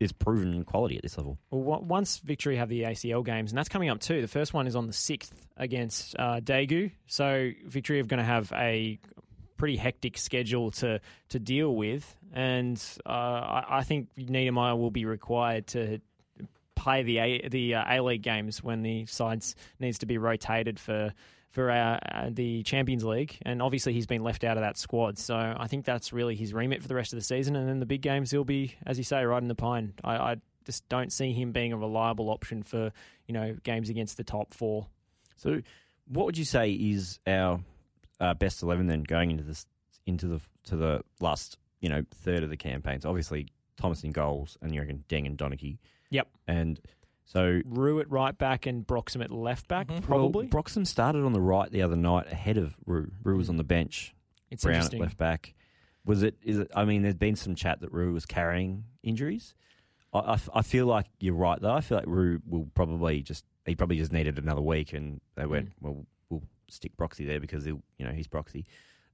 is proven quality at this level. Well, once Victory have the ACL games, and that's coming up too. The first one is on the sixth against uh, Daegu. So Victory are going to have a pretty hectic schedule to to deal with, and uh, I, I think Niedermeier will be required to play the A, the uh, A League games when the sides needs to be rotated for. For uh, the Champions League, and obviously he's been left out of that squad, so I think that's really his remit for the rest of the season. And then the big games, he'll be, as you say, riding the pine. I, I just don't see him being a reliable option for you know games against the top four. So, what would you say is our uh, best eleven then going into this into the to the last you know third of the campaigns? Obviously, Thomas in goals, and you reckon Deng and Donachie. Yep. And so Roux at right back and Broxham at left back, Mhm. probably. well, Broxham started on the right the other night ahead of Roux. Roux was on the bench. it's Brown at left back. Was it? Is it? I mean, there's been some chat that Roux was carrying injuries. I I feel like you're right though. I feel like Roux will probably just he probably just needed another week, and they went Mm. well. We'll stick Broxy there because he'll, you know he's Broxy,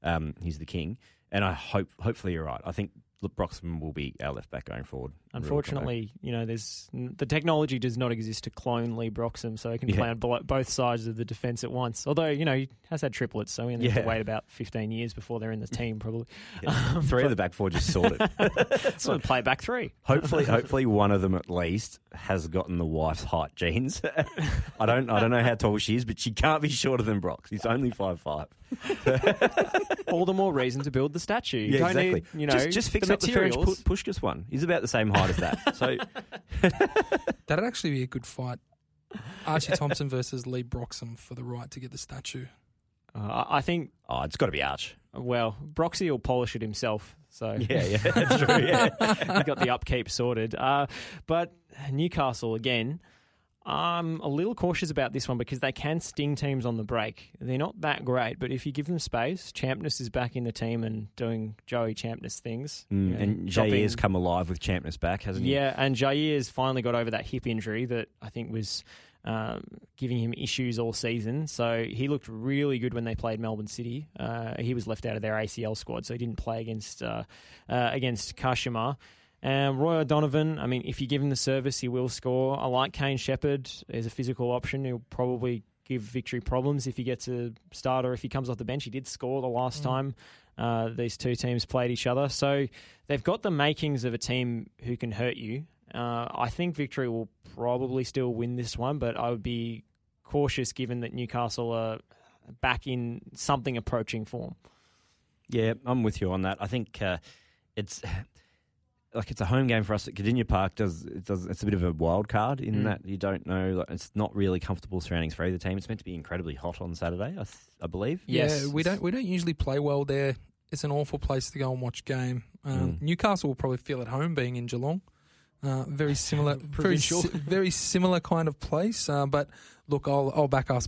um, he's the king, and I hope hopefully you're right. I think look, Broxham will be our left back going forward. Roux will come back. Unfortunately, you know, there's the technology does not exist to clone Leigh Broxham, so he can Yeah. play on bo- both sides of the defence at once. Although, you know, he has had triplets, so we only have to wait about 15 years before they're in the team, probably. Yeah. Um, three of the back four just sorted. So we'll play back three. Hopefully, hopefully one of them at least has gotten the wife's height genes. I don't, I don't know how tall she is, but she can't be shorter than Brox. He's only five five. All the more reason to build the statue. You don't need, you know, just, just fix the up the Ferenc materials. Puskas one. He's about the same height as that. So That'd actually be a good fight. Archie Thompson versus Leigh Broxham for the right to get the statue. Uh, I I think, oh, it's got to be Arch. well, Broxy will polish it himself. So Yeah, yeah, that's true. Yeah. he got the upkeep sorted. Uh, but Newcastle again. I'm a little cautious about this one because they can sting teams on the break. They're not that great, but if you give them space, Champness is back in the team and doing Joey Champness things. Mm, You know, and Jair's come alive with Champness back, hasn't he? Yeah, and Jair's finally got over that hip injury that I think was um, giving him issues all season. So he looked really good when they played Melbourne City. Uh, he was left out of their ACL squad, so he didn't play against uh, uh, against Kashima. Um, Roy O'Donovan, I mean, if you give him the service, he will score. I like Kane Shepherd as a physical option. He'll probably give victory problems if he gets a start or if he comes off the bench. He did score the last Mm. time uh, these two teams played each other. So they've got the makings of a team who can hurt you. Uh, I think victory will probably still win this one, but I would be cautious given that Newcastle are back in something approaching form. Yeah, I'm with you on that. I think uh, it's like it's a home game for us at Kardinia Park. Does it does it's a bit of a wild card in Mm. that you don't know. Like, it's not really comfortable surroundings for either team. It's meant to be incredibly hot on Saturday, I, th- I believe. Yes. Yeah, we don't we don't usually play well there. It's an awful place to go and watch game. Um, Mm. Newcastle will probably feel at home being in Geelong. Uh, very similar, very Provincial. si- very similar kind of place. Uh, but look, I'll I'll back us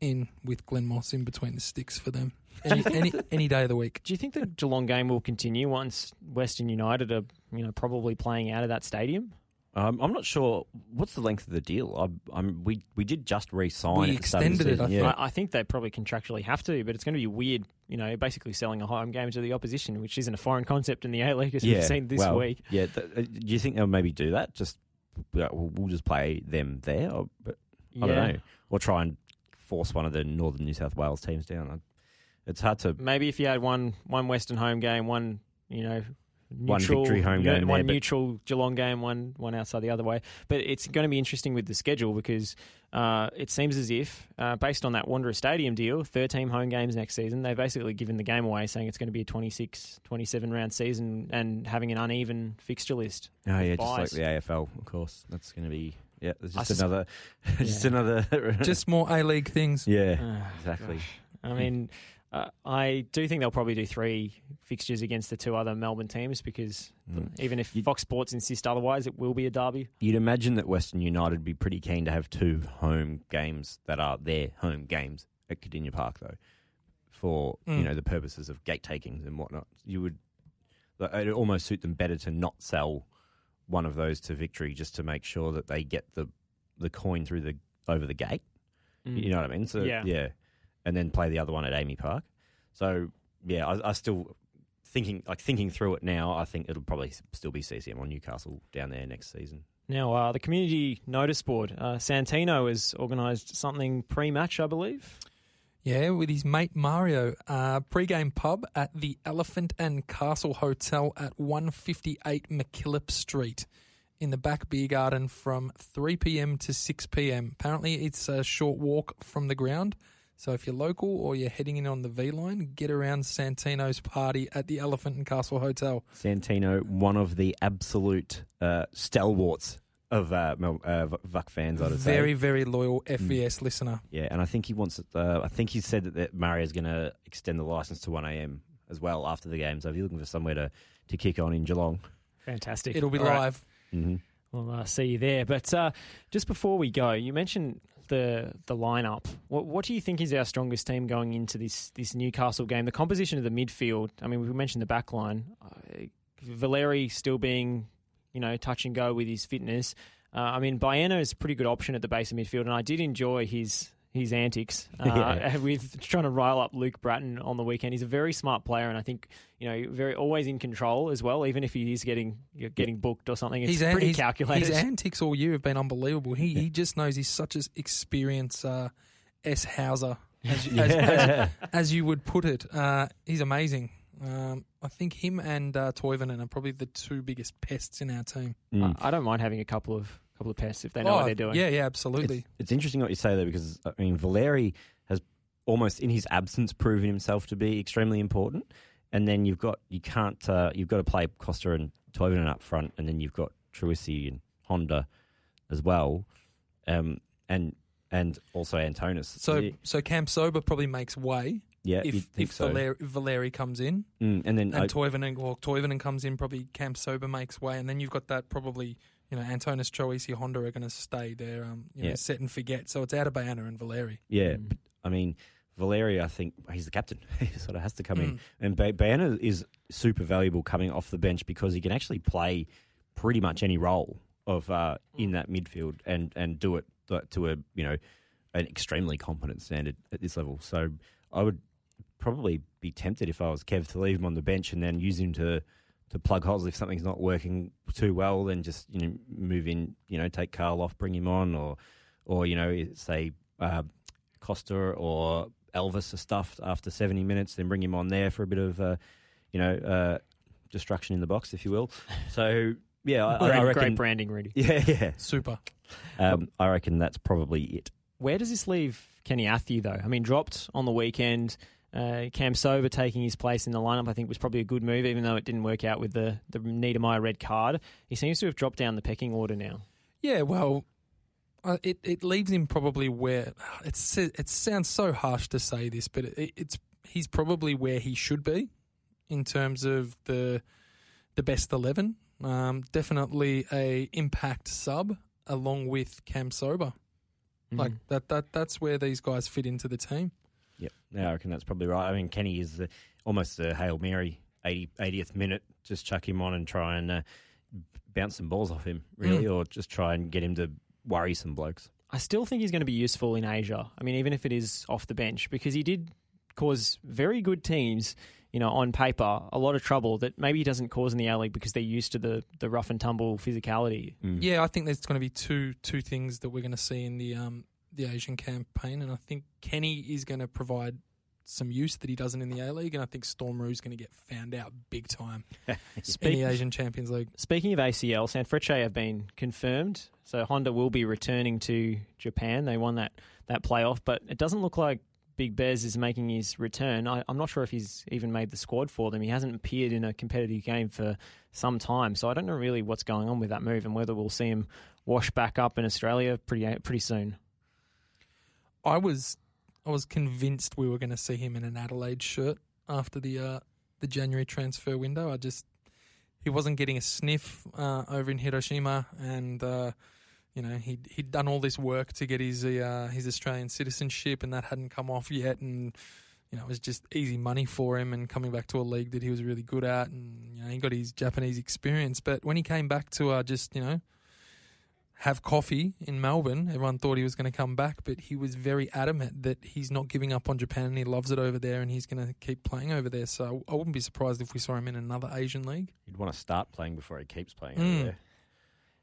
in with Glen Moss in between the sticks for them any any, any day of the week. Do you think the Geelong game will continue once Western United are, you know, probably playing out of that stadium? Um, I'm not sure what's the length of the deal. I, I'm, we we did just re-sign. We at the start of the extended it, I season, Yeah. I, I think they probably contractually have to, but it's going to be weird, you know, basically selling a home game to the opposition, which isn't a foreign concept in the A League as we've seen this well, week. Yeah, th- uh, do you think they'll maybe do that? Just yeah, we'll, we'll just play them there, or, but I don't know, or try and force one of the Northern New South Wales teams down. I- It's hard to. Maybe if you had one one Western home game, one you know One neutral, victory home game one there, but- neutral Geelong game, one one outside the other way. But it's going to be interesting with the schedule because uh, it seems as if, uh, based on that Wanderer Stadium deal, 13 home games next season, they've basically given the game away, saying it's going to be a 26, 27 round season and having an uneven fixture list. Oh yeah, Byes. just like the AFL, of course. That's going to be yeah. There's I just sus- another, just Yeah. another. Just more A League things. yeah, Ah, exactly. gosh. I mean, uh, I do think they'll probably do three fixtures against the two other Melbourne teams because Mm. even if You- Fox Sports insist otherwise, it will be a derby. You'd imagine that Western United would be pretty keen to have two home games that are their home games at Kardinia Park, though, for you Mm. know the purposes of gate takings and whatnot. You would it'd almost suit them better to not sell one of those to Victory just to make sure that they get the the coin through the over the gate. You know what I mean? So Yeah. yeah, and then play the other one at AAMI Park. So yeah, I, I still thinking like thinking through it now. I think it'll probably still be CCM or Newcastle down there next season. Now, uh, the community notice board, uh, Santino has organised something pre-match, I believe. Yeah, with his mate Mario. Uh, pre-game pub at the Elephant and Castle Hotel at 158 McKillop Street in the back beer garden from 3 p.m. to 6 p.m. Apparently, it's a short walk from the ground. So if you're local or you're heading in on the V line, get around Santino's party at the Elephant and Castle Hotel. Santino, one of the absolute uh, stalwarts of uh, uh, Vuck fans, I'd say. Very, very loyal FVS listener. Yeah, and I think he wants. Uh, I think he said that, that Mario's going to extend the license to one a.m. as well after the game. So if you're looking for somewhere to, to kick on in Geelong, Fantastic. It'll be All right. live. mm-hmm. We'll uh, see you there. But uh, just before we go, you mentioned the the lineup. What, what do you think is our strongest team going into this this Newcastle game? The composition of the midfield. I mean, we mentioned the back line. Uh, Valeri still being, you know, touch and go with his fitness. Uh, I mean, Baena is a pretty good option at the base of midfield, and I did enjoy his his antics uh, Yeah. with trying to rile up Luke Brattan on the weekend. He's a very smart player, and I think you know very always in control as well. Even if he is getting getting booked or something, it's His an- pretty his- calculated. His antics all year have been unbelievable. He he just knows he's such an experienced uh, S Hauser, as, as, as, as you would put it. Uh, he's amazing. Um, I think him and uh, Toivonen are probably the two biggest pests in our team. Mm. I, I don't mind having a couple of couple of pests if they know what Oh, they're doing. Yeah, yeah, absolutely. It's, it's interesting what you say there because I mean Valeri has almost in his absence proven himself to be extremely important, and then you've got you can't uh, you've got to play Kosta and Toivonen up front, and then you've got Troisi and Honda as well, um, and and also Antonis. so yeah, so Kamsoba probably makes way yeah if if so. Valeri, Valeri comes in Mm, and then and I- Toivonen or Toivonen comes in. Probably Kamsoba makes way, and then you've got that probably. You know, Antonis, Troisi, Honda are going to stay there, um, you know, Yeah. set and forget. So it's out of Baena and Valeri. yeah, Mm. I mean. Valeri, I think he's the captain. he sort of has to come in. Mm. And ba- Baena is super valuable coming off the bench because he can actually play pretty much any role of uh, in that midfield and, and do it to a you know an extremely competent standard at this level. So I would probably be tempted if I was Kev to leave him on the bench and then use him to to plug holes if something's not working too well. Then just you know move in, you know, take Carl off, bring him on, or or you know say uh, Kosta or Elvis are stuffed after 70 minutes, then bring him on there for a bit of, uh, you know, uh, destruction in the box, if you will. So, yeah, I, great, I reckon. great branding, Rudy. Yeah, yeah. Super. Um, I reckon that's probably it. Where does this leave Kenny Athiu though? I mean, dropped on the weekend. Uh, Kamsoba taking his place in the lineup, I think, was probably a good move, even though it didn't work out with the the Niedermeier red card. He seems to have dropped down the pecking order now. Yeah, well, uh, it it leaves him probably where it's it sounds so harsh to say this, but it, it's he's probably where he should be in terms of the the best eleven. Um, definitely a impact sub along with Kamsoba. Like Mm. that that that's where these guys fit into the team. Yep. Yeah, I reckon that's probably right. I mean, Kenny is the, almost a Hail Mary, 80, 80th minute. Just chuck him on and try and uh, bounce some balls off him, really, Mm. or just try and get him to worry some blokes. I still think he's going to be useful in Asia. I mean, even if it is off the bench, because he did cause very good teams, you know, on paper, a lot of trouble that maybe he doesn't cause in the A League because they're used to the, the rough and tumble physicality. Mm. Yeah, I think there's going to be two two things that we're going to see in the um the Asian campaign, and I think Kenny is going to provide some use that he doesn't in the A League, and I think Storm is going to get found out big time in Speak- the Asian Champions League. Speaking of ACL, Sanfrecce have been confirmed, so Honda will be returning to Japan. They won that, that playoff, but it doesn't look like Big Bez is making his return. I, I'm not sure if he's even made the squad for them. He hasn't appeared in a competitive game for some time, so I don't know really what's going on with that move and whether we'll see him wash back up in Australia pretty pretty soon. I was I was convinced we were going to see him in an Adelaide shirt after the uh, the January transfer window. I just he wasn't getting a sniff uh, over in Hiroshima, and uh, you know he he'd done all this work to get his uh, his Australian citizenship, and that hadn't come off yet, and you know it was just easy money for him, and coming back to a league that he was really good at, and you know he got his Japanese experience. But when he came back to uh, just you know have coffee in Melbourne. Everyone thought he was going to come back, but he was very adamant that he's not giving up on Japan and he loves it over there and he's going to keep playing over there. So I wouldn't be surprised if we saw him in another Asian league. He'd want to start playing before he keeps playing Mm. over there.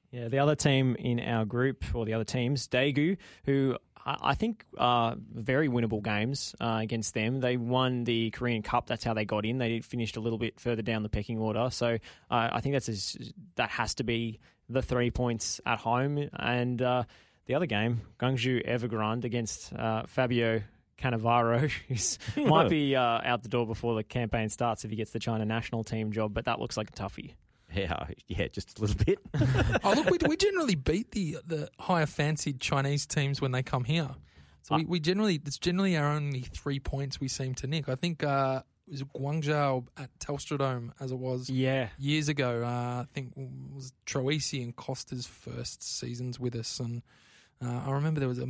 Yeah, the other team in our group, or the other teams, Daegu, who I I think are very winnable games uh, against them. They won the Korean Cup. That's how they got in. They finished a little bit further down the pecking order. So uh, I think that's as, that has to be the three points at home. And uh, the other game, Guangzhou Evergrande against uh, Fabio Cannavaro, who might be uh, out the door before the campaign starts if he gets the China national team job. But that looks like a toughie. Yeah, yeah, just a little bit. oh, look, we, we generally beat the the higher fancied Chinese teams when they come here. So we, we generally, it's generally our only three points we seem to nick. I think uh, it was Guangzhou at Telstra Dome as it was Yeah. years ago. Uh, I think it was Troisi and Kosta's first seasons with us, and uh, I remember there was a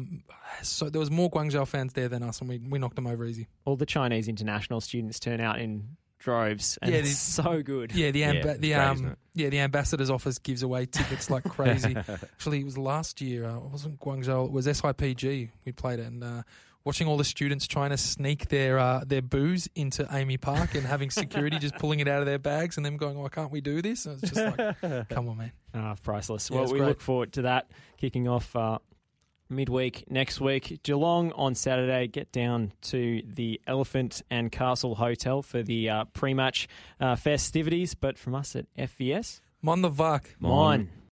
so there was more Guangzhou fans there than us, and we we knocked them over easy. all the Chinese international students turn out in droves, and Yeah, it's it is. so good. Yeah, the Yeah, the great, um it? yeah the ambassador's office gives away tickets like crazy. Actually, it was last year. Uh, it wasn't Guangzhou. It was SIPG. We played it and. Uh, Watching all the students trying to sneak their uh, their booze into AAMI Park and having security just pulling it out of their bags and them going, "Why can't we do this?" And it's just like, "Come on, man!" Ah, priceless. Yeah, well, we great. look forward to that kicking off uh, midweek next week. Geelong on Saturday. Get down to the Elephant and Castle Hotel for the uh, pre-match uh, festivities. But from us at FVS, Mon the Vak. mine.